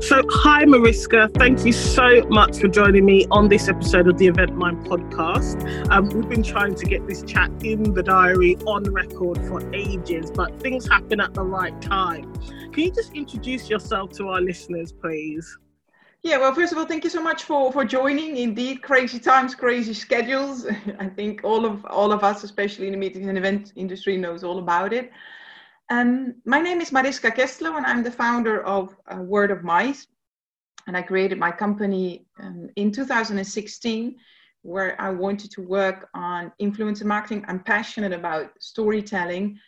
So, hi, Mariska. Thank you so much for joining me on this episode of the Event Mind podcast. Um, we've been trying to get this chat in the diary on record for ages, but things happen at the right time. Can you just introduce yourself to our listeners, please? Yeah, well, first of all, thank you so much for for joining. Indeed, crazy times, crazy schedules. I think all of all of us, especially in the meetings and event industry, knows all about it. Um, my name is Mariska Kesteloo, and I'm the founder of uh, Word of Mice. And I created my company um, in 2016, where I wanted to work on influencer marketing. I'm passionate about storytelling,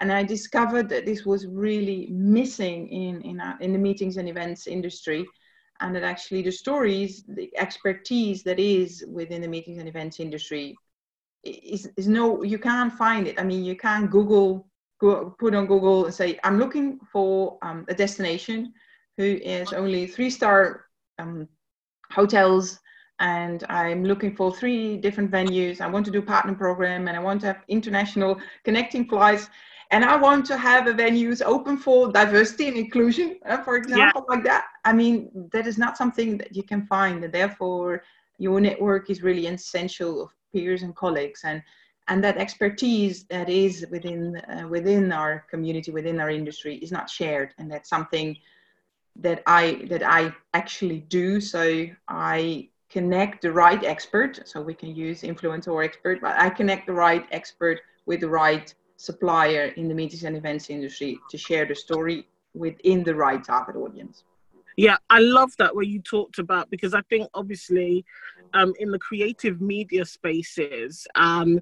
and I discovered that this was really missing in in, our, in the meetings and events industry and that actually the stories, the expertise that is within the meetings and events industry is, is no, you can't find it. I mean, you can't Google, go, put on Google and say, I'm looking for um, a destination who is only three star um, hotels and I'm looking for three different venues. I want to do partner program and I want to have international connecting flights and I want to have a venues open for diversity and inclusion, uh, for example, yeah. like that. I mean, that is not something that you can find, and therefore your network is really essential of peers and colleagues, and and that expertise that is within uh, within our community, within our industry, is not shared, and that's something that I that I actually do. So I connect the right expert, so we can use influencer or expert, but I connect the right expert with the right supplier in the meetings and events industry to share the story within the right target audience. Yeah, I love that what you talked about because I think obviously um, in the creative media spaces, um,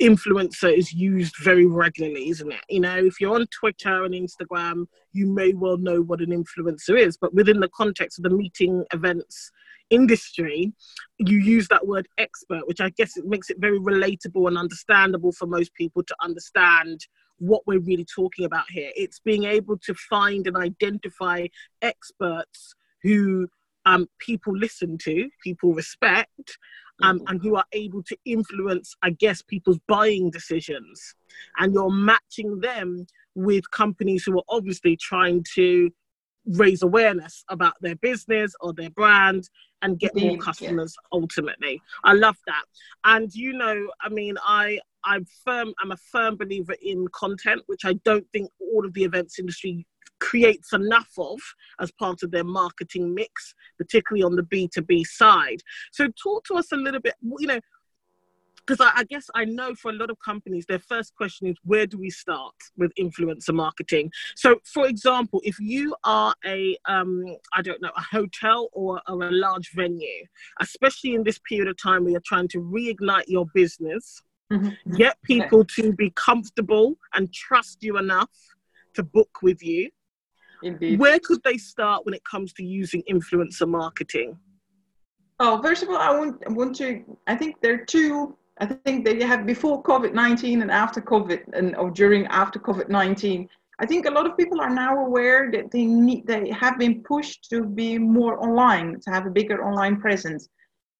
influencer is used very regularly, isn't it? You know, if you're on Twitter and Instagram, you may well know what an influencer is, but within the context of the meeting events industry, you use that word expert, which I guess it makes it very relatable and understandable for most people to understand what we're really talking about here. It's being able to find and identify experts who um, people listen to, people respect, um, mm-hmm. and who are able to influence, I guess, people's buying decisions. And you're matching them with companies who are obviously trying to raise awareness about their business or their brand and get more customers yeah. ultimately i love that and you know i mean i i'm firm i'm a firm believer in content which i don't think all of the events industry creates enough of as part of their marketing mix particularly on the b2b side so talk to us a little bit you know because I, I, guess I know for a lot of companies, their first question is where do we start with influencer marketing? So, for example, if you are a, um, I don't know, a hotel or, or a large venue, especially in this period of time where you're trying to reignite your business, mm-hmm. get people to be comfortable and trust you enough to book with you. Indeed. Where could they start when it comes to using influencer marketing? Oh, first of all, I want, I want to. I think there are two I think that you have before COVID 19 and after COVID, and or during after COVID 19. I think a lot of people are now aware that they need they have been pushed to be more online, to have a bigger online presence.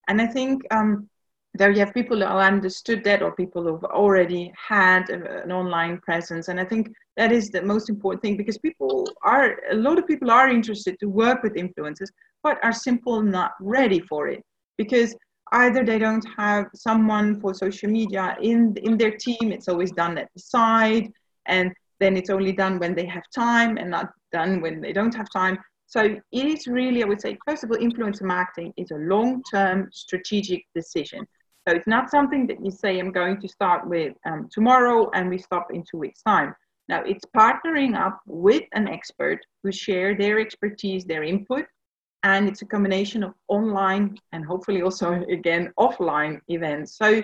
And I think um, there you have people who understood that or people who've already had an online presence. And I think that is the most important thing because people are a lot of people are interested to work with influencers, but are simply not ready for it. Because either they don't have someone for social media in in their team it's always done at the side and then it's only done when they have time and not done when they don't have time. So it is really i would say first of all influencer marketing is a long-term strategic decision so it's not something that you say i'm going to start with um, tomorrow and we stop in two weeks time. Now it's partnering up with an expert who share their expertise their input and it's a combination of online and hopefully also again offline events. So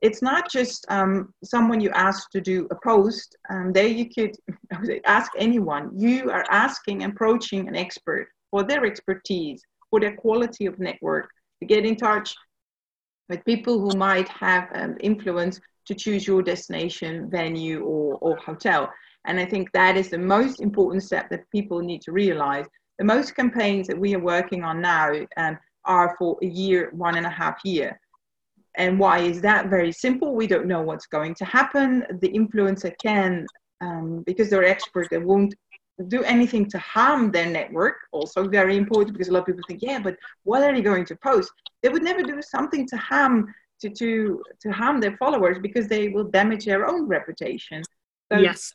it's not just um, someone you ask to do a post um, there you could ask anyone. You are asking approaching an expert for their expertise for their quality of network. To get in touch with people who might have um, influence to choose your destination venue or, or hotel and i think that is the most important step that people need to realize the most campaigns that we are working on now um, are for a year, one and a half year. And why is that? Very simple. We don't know what's going to happen. The influencer can, um, because they're experts, they won't do anything to harm their network. Also, very important because a lot of people think, yeah, but what are they going to post? They would never do something to harm to to to harm their followers because they will damage their own reputation. So yes,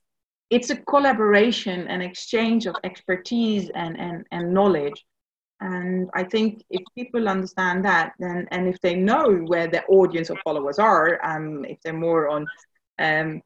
it's a collaboration and exchange of expertise and and and knowledge. And I think if people understand that, then and if they know where their audience of followers are, um, if they're more on um,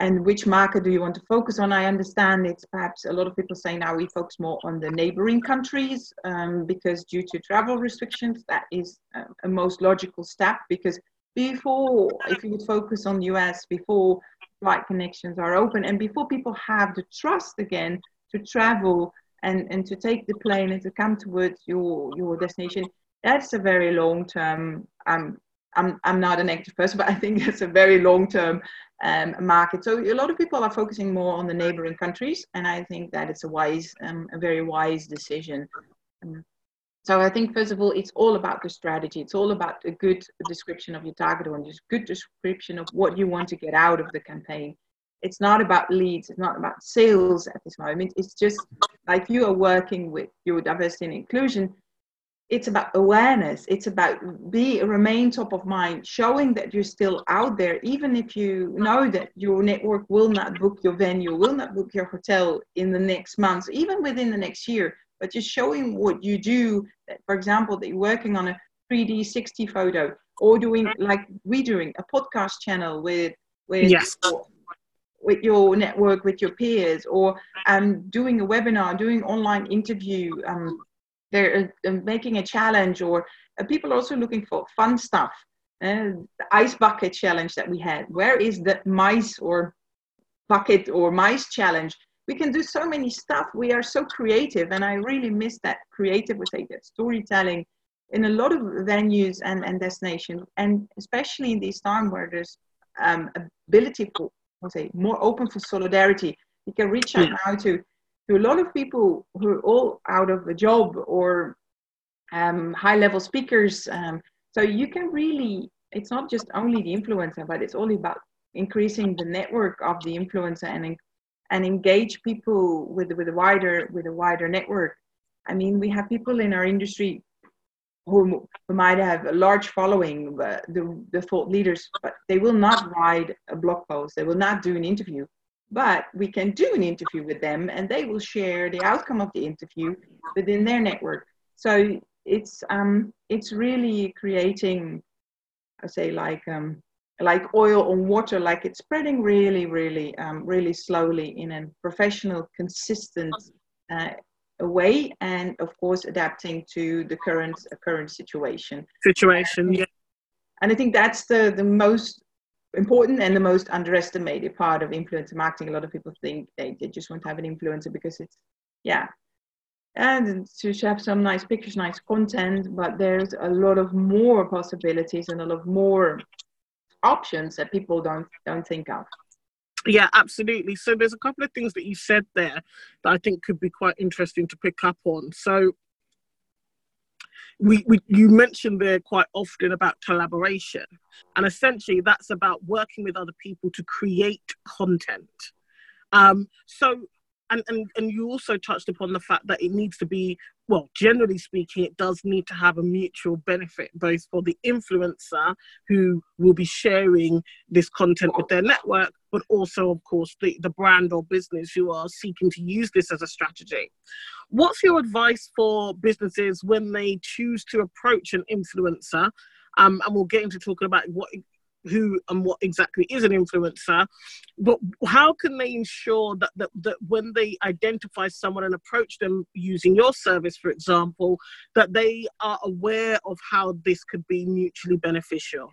and which market do you want to focus on? I understand it's perhaps a lot of people say now we focus more on the neighboring countries um, because due to travel restrictions, that is uh, a most logical step because before, if you would focus on US, before flight connections are open and before people have the trust again to travel and, and to take the plane and to come towards your, your destination, that's a very long term um, I'm, I'm not an active person, but I think it's a very long term um, market. So a lot of people are focusing more on the neighboring countries, and I think that it's a wise, um, a very wise decision. Um, so I think first of all, it's all about the strategy. It's all about a good description of your target audience, good description of what you want to get out of the campaign. It's not about leads. It's not about sales at this moment. It's just like you are working with your diversity and inclusion it's about awareness it's about be remain top of mind showing that you're still out there even if you know that your network will not book your venue will not book your hotel in the next months even within the next year but just showing what you do that for example that you're working on a 3d 60 photo or doing like we doing a podcast channel with with yes. with your network with your peers or um, doing a webinar doing online interview um, they're uh, making a challenge or uh, people are also looking for fun stuff. Uh, the ice bucket challenge that we had where is the mice or bucket or mice challenge? We can do so many stuff. We are so creative and i really miss that creative we say that storytelling in a lot of venues and, and destinations and especially in this time where there's um, ability for say more open for solidarity. You can reach out yeah. now to to a lot of people who are all out of a job or um, high level speakers. Um, so you can really, it's not just only the influencer, but it's all about increasing the network of the influencer and and engage people with with a wider with a wider network. I mean, we have people in our industry who, who might have a large following, but the, the thought leaders, but they will not write a blog post. They will not do an interview but we can do an interview with them and they will share the outcome of the interview within their network. So it's um it's really creating i say like um like oil on water like it's spreading really really um, really slowly in a professional consistent uh, way and of course adapting to the current uh, current situation. Situation yeah. And i think that's the the most important and the most underestimated part of influencer marketing. A lot of people think they, they just want to have an influencer because it's, yeah, and to have some nice pictures, nice content, but there's a lot of more possibilities and a lot more options that people don't don't think of. Yeah, absolutely. So there's a couple of things that you said there that I think could be quite interesting to pick up on. So we, we you mentioned there quite often about collaboration and essentially that's about working with other people to create content. Um, so and, and and you also touched upon the fact that it needs to be well generally speaking it does need to have a mutual benefit both for the influencer who will be sharing this content with their network but also of course the, the brand or business who are seeking to use this as a strategy. What's your advice for businesses when they choose to approach an influencer? Um, and we'll get into talking about what who and what exactly is an influencer but how can they ensure that, that that when they identify someone and approach them using your service for example that they are aware of how this could be mutually beneficial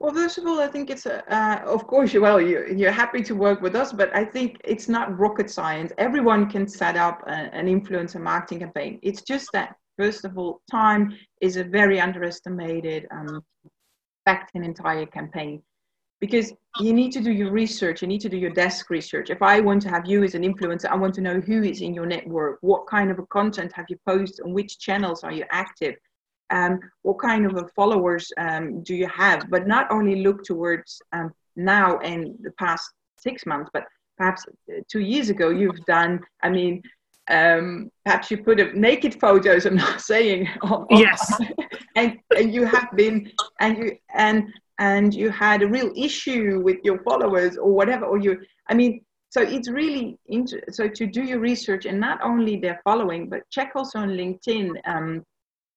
well, first of all, I think it's a, uh, of course, well, you, you're happy to work with us, but I think it's not rocket science. Everyone can set up a, an influencer marketing campaign. It's just that, first of all, time is a very underestimated um, affect an entire campaign because you need to do your research you need to do your desk research if i want to have you as an influencer i want to know who is in your network what kind of a content have you posted on which channels are you active um, what kind of followers um, do you have but not only look towards um, now and the past six months but perhaps two years ago you've done. I mean, um, perhaps you put up naked photos. I'm not saying. On, on, yes. and, and you have been and you and and you had a real issue with your followers or whatever or you i mean so it's really inter- so to do your research and not only their following but check also on linkedin um,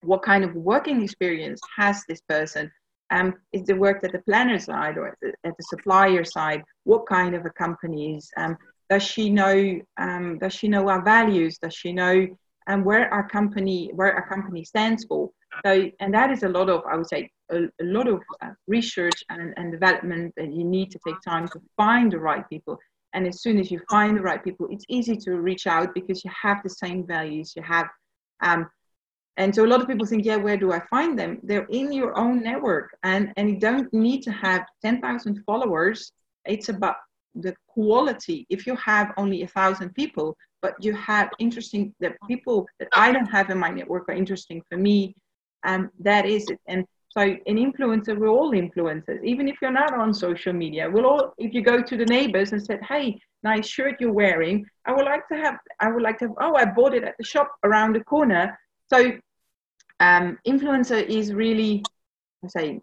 what kind of working experience has this person um, is the work at the planner side or at the, at the supplier side what kind of a company is um, does she know um, does she know our values does she know and um, where our company where our company stands for so, and that is a lot of, I would say, a, a lot of uh, research and, and development that you need to take time to find the right people. And as soon as you find the right people, it's easy to reach out because you have the same values. You have, um, and so a lot of people think, yeah, where do I find them? They're in your own network, and and you don't need to have ten thousand followers. It's about the quality. If you have only a thousand people, but you have interesting the people that I don't have in my network are interesting for me um, that is it. And so an influencer, we're all influencers. Even if you're not on social media, we'll all, if you go to the neighbors and said, hey, nice shirt you're wearing, I would like to have, I would like to have, oh, I bought it at the shop around the corner. So um, influencer is really, I say,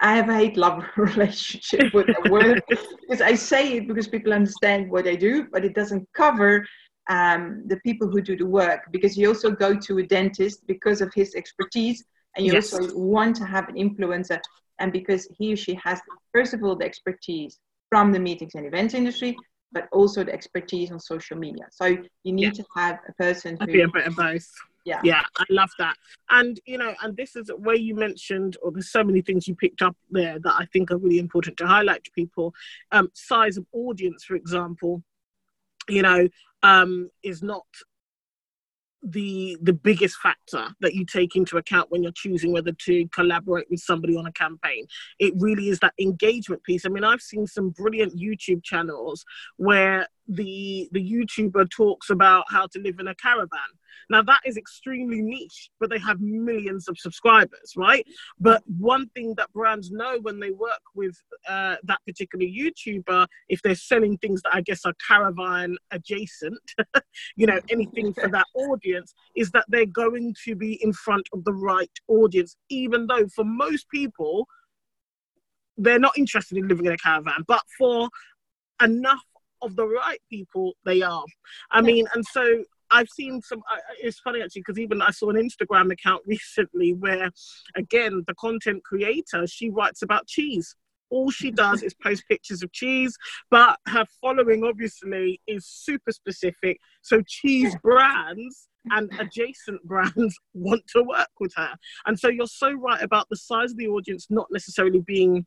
I have a hate love relationship with the word because I say it because people understand what I do, but it doesn't cover um, the people who do the work because you also go to a dentist because of his expertise and you yes. also want to have an influencer and because he or she has first of all the expertise from the meetings and events industry but also the expertise on social media so you need yeah. to have a person who be a bit of both yeah. Yeah i love that. And you know and this is where you mentioned or there's so many things you picked up there that i think are really important to highlight to people. Um, size of audience for example you know um, is not the the biggest factor that you take into account when you're choosing whether to collaborate with somebody on a campaign. It really is that engagement piece. I mean i've seen some brilliant youtube channels where the the youtuber talks about how to live in a caravan now that is extremely niche but they have millions of subscribers right but one thing that brands know when they work with uh, that particular youtuber if they're selling things that i guess are caravan adjacent you know anything for that audience is that they're going to be in front of the right audience even though for most people they're not interested in living in a caravan but for enough of the right people they are. I mean, and so I've seen some. Uh, it's funny actually because even I saw an Instagram account recently where, again, the content creator she writes about cheese. All she does is post pictures of cheese, but her following obviously is super specific. So cheese brands and adjacent brands want to work with her. And so you're so right about the size of the audience not necessarily being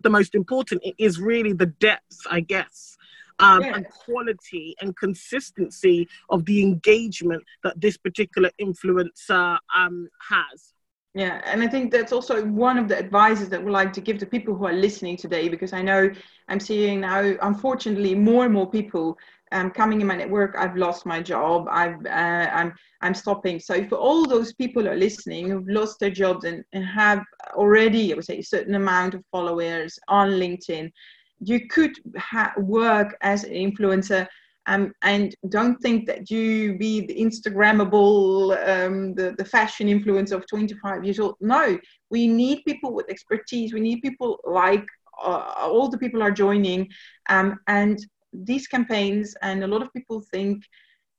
the most important. It is really the depth, I guess, um, and quality and consistency of the engagement that this particular influencer um, has. Yeah, and I think that's also one of the advices that we like to give to people who are listening today, because I know I'm seeing now, unfortunately, more and more people um, coming in my network. I've lost my job. I've uh, I'm I'm stopping. So for all those people who are listening who've lost their jobs and, and have already, I would say, a certain amount of followers on LinkedIn, you could ha- work as an influencer um, and don't think that you be the Instagrammable, um, the, the fashion influencer of 25 years old. No, we need people with expertise. We need people like uh, all the people are joining. Um, and these campaigns, and a lot of people think,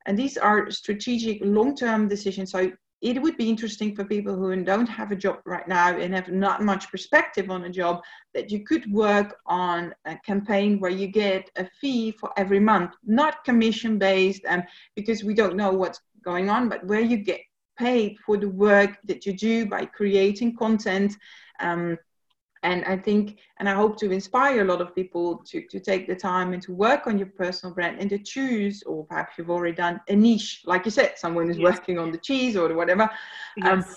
and these are strategic long term decisions. So it would be interesting for people who don't have a job right now and have not much perspective on a job that you could work on a campaign where you get a fee for every month, not commission based, and because we don't know what's going on, but where you get paid for the work that you do by creating content. Um, and i think and i hope to inspire a lot of people to, to take the time and to work on your personal brand and to choose or perhaps you've already done a niche like you said someone is yes. working on the cheese or whatever um, yes. um,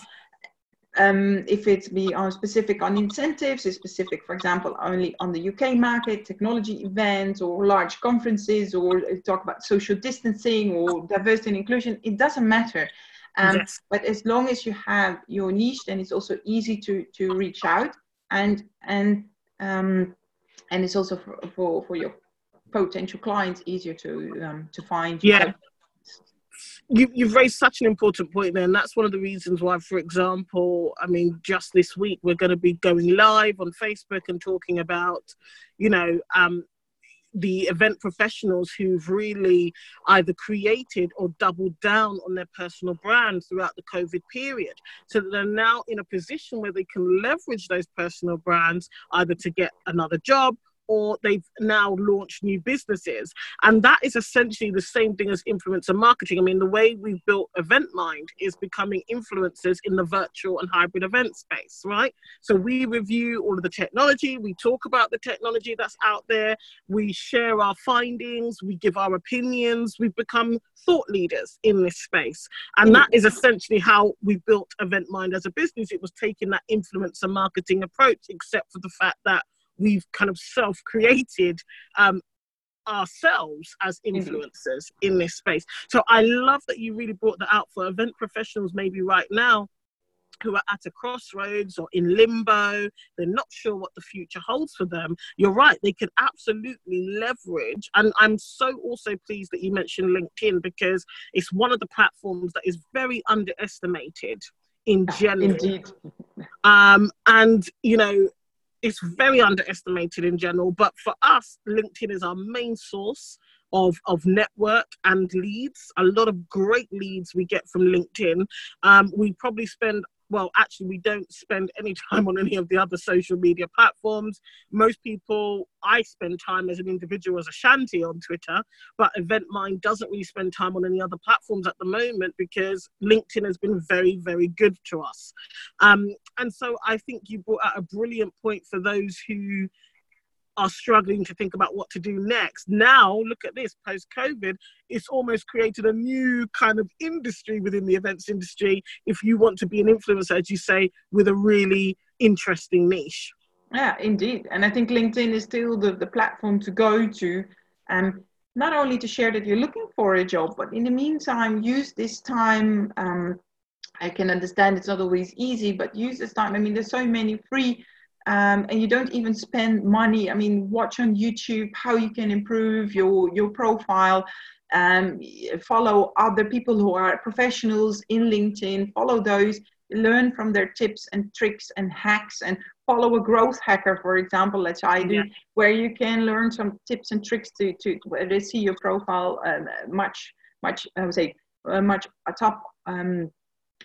um, if it's be on specific on incentives, it's specific, for example, only on the UK market, technology events or large conferences, or talk about social distancing or diversity and inclusion, it doesn't matter. Um, yes. But as long as you have your niche, then it's also easy to to reach out and and um, and it's also for, for, for your potential clients easier to um, to find. Yeah. You, you've raised such an important point there, and that's one of the reasons why, for example, I mean, just this week we're going to be going live on Facebook and talking about, you know, um, the event professionals who've really either created or doubled down on their personal brand throughout the COVID period. So that they're now in a position where they can leverage those personal brands either to get another job or they've now launched new businesses. And that is essentially the same thing as influencer marketing. I mean, the way we've built EventMind is becoming influencers in the virtual and hybrid event space, right? So we review all of the technology, we talk about the technology that's out there, we share our findings, we give our opinions, we've become thought leaders in this space. And that is essentially how we built EventMind as a business. It was taking that influencer marketing approach, except for the fact that we've kind of self created um, ourselves as influencers in this space. So I love that you really brought that out for event professionals, maybe right now, who are at a crossroads or in limbo, they're not sure what the future holds for them. You're right, they can absolutely leverage. And I'm so also pleased that you mentioned LinkedIn because it's one of the platforms that is very underestimated in general. Indeed. Um, and, you know, it's very underestimated in general. But for us, LinkedIn is our main source of, of network and leads. A lot of great leads we get from LinkedIn. Um, we probably spend well, actually, we don't spend any time on any of the other social media platforms. Most people, I spend time as an individual, as a shanty on Twitter, but EventMind doesn't really spend time on any other platforms at the moment because LinkedIn has been very, very good to us. Um, and so I think you brought out a brilliant point for those who are struggling to think about what to do next. Now, look at this post COVID, it's almost created a new kind of industry within the events industry. If you want to be an influencer, as you say, with a really interesting niche. Yeah, indeed. And I think LinkedIn is still the, the platform to go to. Um, not only to share that you're looking for a job, but in the meantime, use this time. Um, I can understand it's not always easy, but use this time. I mean, there's so many free um, and you don't even spend money. I mean, watch on YouTube how you can improve your your profile. Um, follow other people who are professionals in LinkedIn. Follow those. Learn from their tips and tricks and hacks, and follow a growth hacker, for example, as I do, yeah. where you can learn some tips and tricks to to they see your profile um, much much I would say uh, much atop um,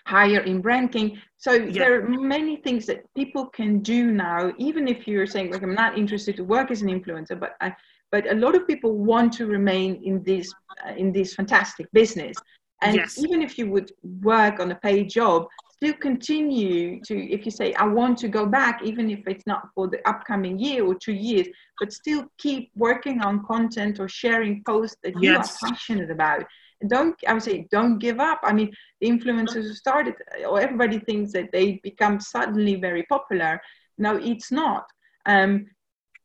higher in ranking. So yeah. there are many things that people can do now, even if you're saying, like, I'm not interested to work as an influencer, but I, but a lot of people want to remain in this uh, in this fantastic business. And yes. even if you would work on a paid job, still continue to, if you say, I want to go back, even if it's not for the upcoming year or two years, but still keep working on content or sharing posts that yes. you are passionate about don't i would say don't give up. I mean the influencers who started or everybody thinks that they become suddenly very popular. No it's not. Um,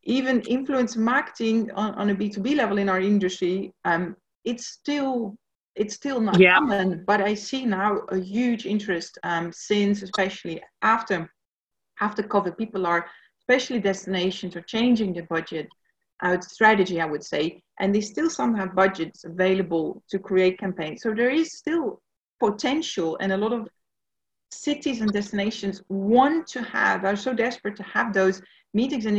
even influence marketing on, on a b2b level in our industry um, it's still it's still not yeah. common but i see now a huge interest um, since especially after after covid people are especially destinations are changing their budget out strategy, I would say, and they still some have budgets available to create campaigns. So there is still potential, and a lot of cities and destinations want to have are so desperate to have those meetings and,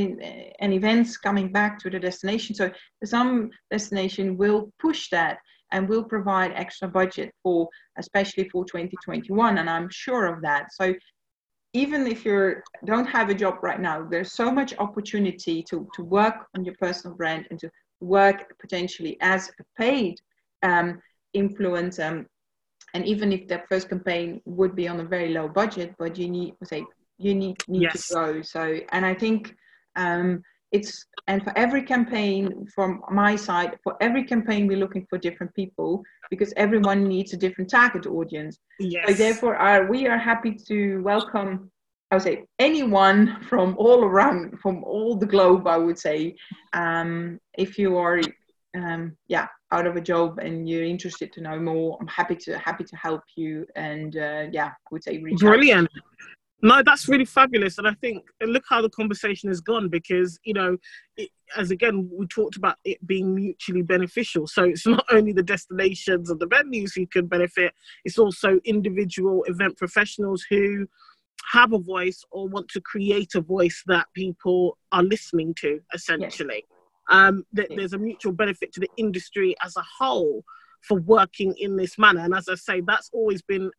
and events coming back to the destination. So some destination will push that and will provide extra budget for, especially for 2021, and I'm sure of that. So even if you don't have a job right now, there's so much opportunity to, to work on your personal brand and to work potentially as a paid um, influencer. And even if that first campaign would be on a very low budget, but you need say you need need yes. to grow. So and I think um, it's and for every campaign from my side, for every campaign we're looking for different people because everyone needs a different target audience. Yes. So therefore, are we are happy to welcome. I would say anyone from all around, from all the globe. I would say, um, if you are, um, yeah, out of a job and you're interested to know more, I'm happy to happy to help you. And uh, yeah, I would say reach brilliant. Out. No, that's really fabulous, and I think look how the conversation has gone because you know, it, as again we talked about it being mutually beneficial. So it's not only the destinations and the venues who can benefit; it's also individual event professionals who have a voice or want to create a voice that people are listening to. Essentially, yes. um, that there's a mutual benefit to the industry as a whole for working in this manner. And as I say, that's always been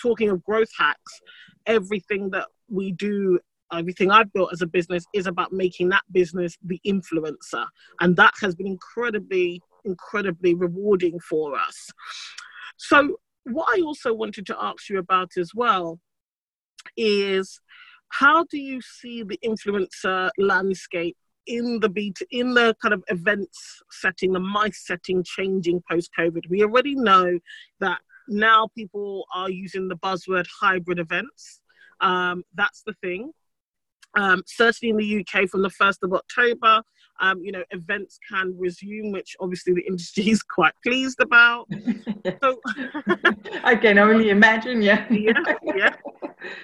talking of growth hacks everything that we do everything I've built as a business is about making that business the influencer. And that has been incredibly, incredibly rewarding for us. So, what I also wanted to ask you about as well is how do you see the influencer landscape in the beat in the kind of events setting the mice setting changing post covid we already know that now people are using the buzzword hybrid events. Um, that's the thing. Um, certainly in the UK from the 1st of October, um, you know, events can resume, which obviously the industry is quite pleased about. so I can only imagine, yeah. yeah, yeah.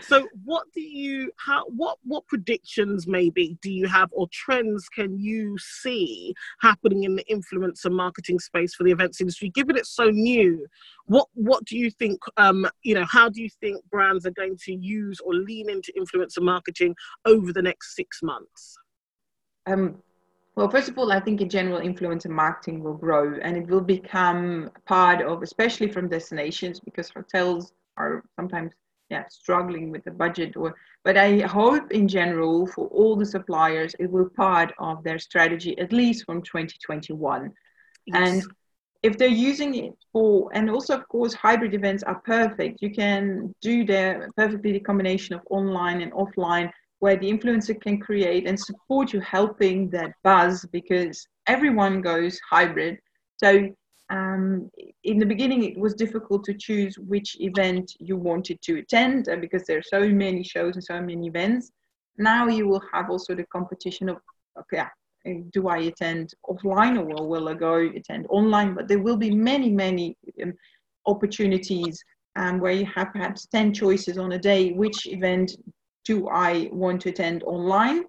So what do you how what what predictions maybe do you have or trends can you see happening in the influencer marketing space for the events industry? Given it's so new, what what do you think um, you know, how do you think brands are going to use or lean into influencer marketing over the next six months? Um, well, first of all, I think in general, influencer marketing will grow and it will become part of, especially from destinations, because hotels are sometimes yeah struggling with the budget. Or, but I hope in general for all the suppliers, it will part of their strategy at least from 2021. Yes. And if they're using it for, and also of course, hybrid events are perfect. You can do the perfectly the combination of online and offline where the influencer can create and support you helping that buzz because everyone goes hybrid. So um, in the beginning, it was difficult to choose which event you wanted to attend uh, because there are so many shows and so many events. Now you will have also the competition of, okay, do I attend offline or will I go attend online? But there will be many, many um, opportunities um, where you have perhaps 10 choices on a day, which event do I want to attend online?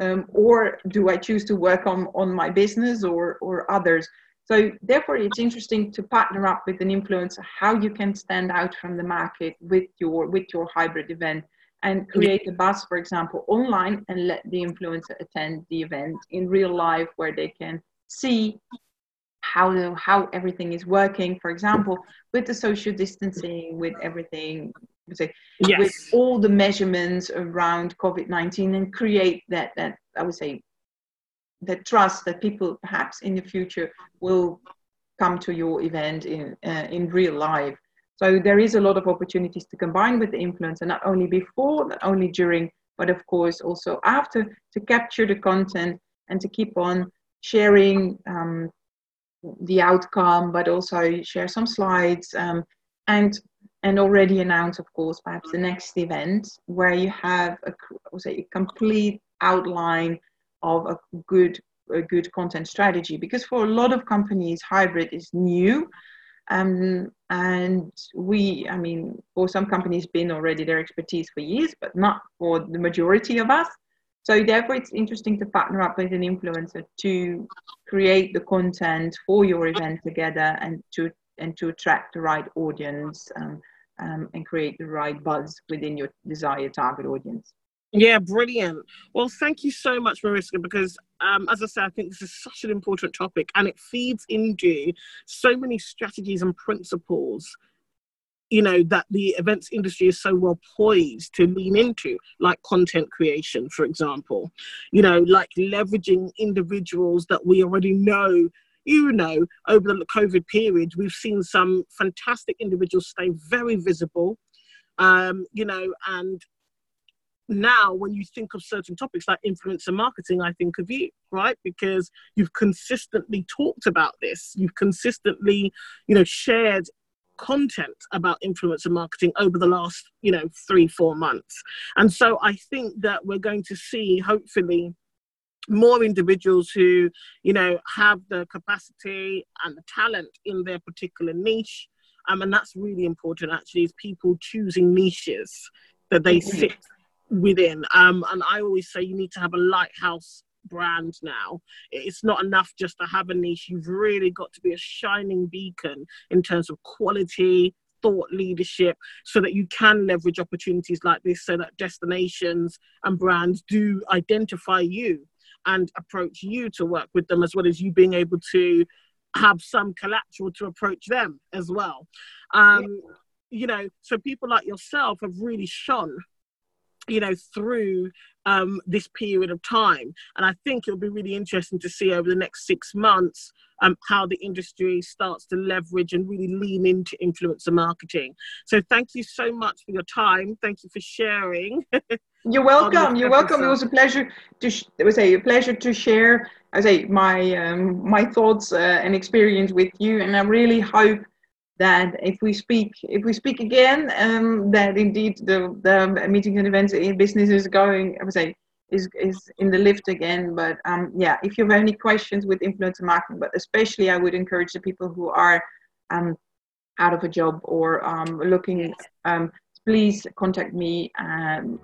Um, or do I choose to work on, on my business or, or others? So therefore, it's interesting to partner up with an influencer, how you can stand out from the market with your, with your hybrid event and create a buzz, for example, online and let the influencer attend the event in real life where they can see how, how everything is working, for example, with the social distancing, with everything say, yes. with all the measurements around COVID-19 and create that, that I would say, the trust that people perhaps in the future will come to your event in, uh, in real life. So there is a lot of opportunities to combine with the influencer, not only before, not only during, but of course also after to capture the content and to keep on sharing um, the outcome, but also share some slides um, and and already announce, of course, perhaps the next event where you have a, a complete outline of a good a good content strategy. Because for a lot of companies, hybrid is new. Um, and we, I mean, for some companies, been already their expertise for years, but not for the majority of us. So therefore, it's interesting to partner up with an influencer to create the content for your event together and to and to attract the right audience um, um, and create the right buzz within your desired target audience. Yeah, brilliant. Well, thank you so much, Mariska, because um, as I said, I think this is such an important topic and it feeds into so many strategies and principles, you know, that the events industry is so well poised to lean into, like content creation, for example, you know, like leveraging individuals that we already know you know, over the COVID period, we've seen some fantastic individuals stay very visible, um, you know, and now when you think of certain topics like influencer marketing, I think of you, right? Because you've consistently talked about this, you've consistently, you know, shared content about influencer marketing over the last, you know, three, four months. And so I think that we're going to see, hopefully, more individuals who you know have the capacity and the talent in their particular niche um, and that's really important actually is people choosing niches that they sit within. Um, and I always say you need to have a lighthouse brand now. It's not enough just to have a niche. You've really got to be a shining beacon in terms of quality, thought leadership so that you can leverage opportunities like this so that destinations and brands do identify you and approach you to work with them as well as you being able to have some collateral to approach them as well um, you know so people like yourself have really shone you know through um, this period of time. And i think it'll be really interesting to see over the next six months um, how the industry starts to leverage and really lean into influencer marketing. So thank you so much for your time. Thank you for sharing. You're welcome. You're welcome. It was a pleasure to sh- it was a pleasure to share I say my um, my thoughts uh, and experience with you. And i really hope that if we speak if we speak again um, that indeed the the meetings and events in business is going I would say is is in the lift again. But um, yeah if you have any questions with influencer marketing but especially I would encourage the people who are um, out of a job or um, looking um, please contact me um,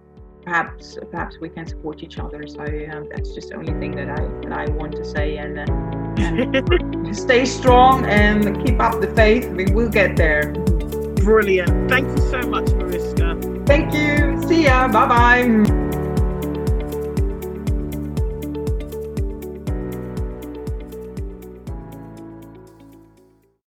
perhaps perhaps we can support each other. So um, that's just the only thing that I that I want to say. And uh, stay strong and keep up the faith. We will get there. Brilliant. Thank you so much, Mariska. Thank you. See ya. Bye bye.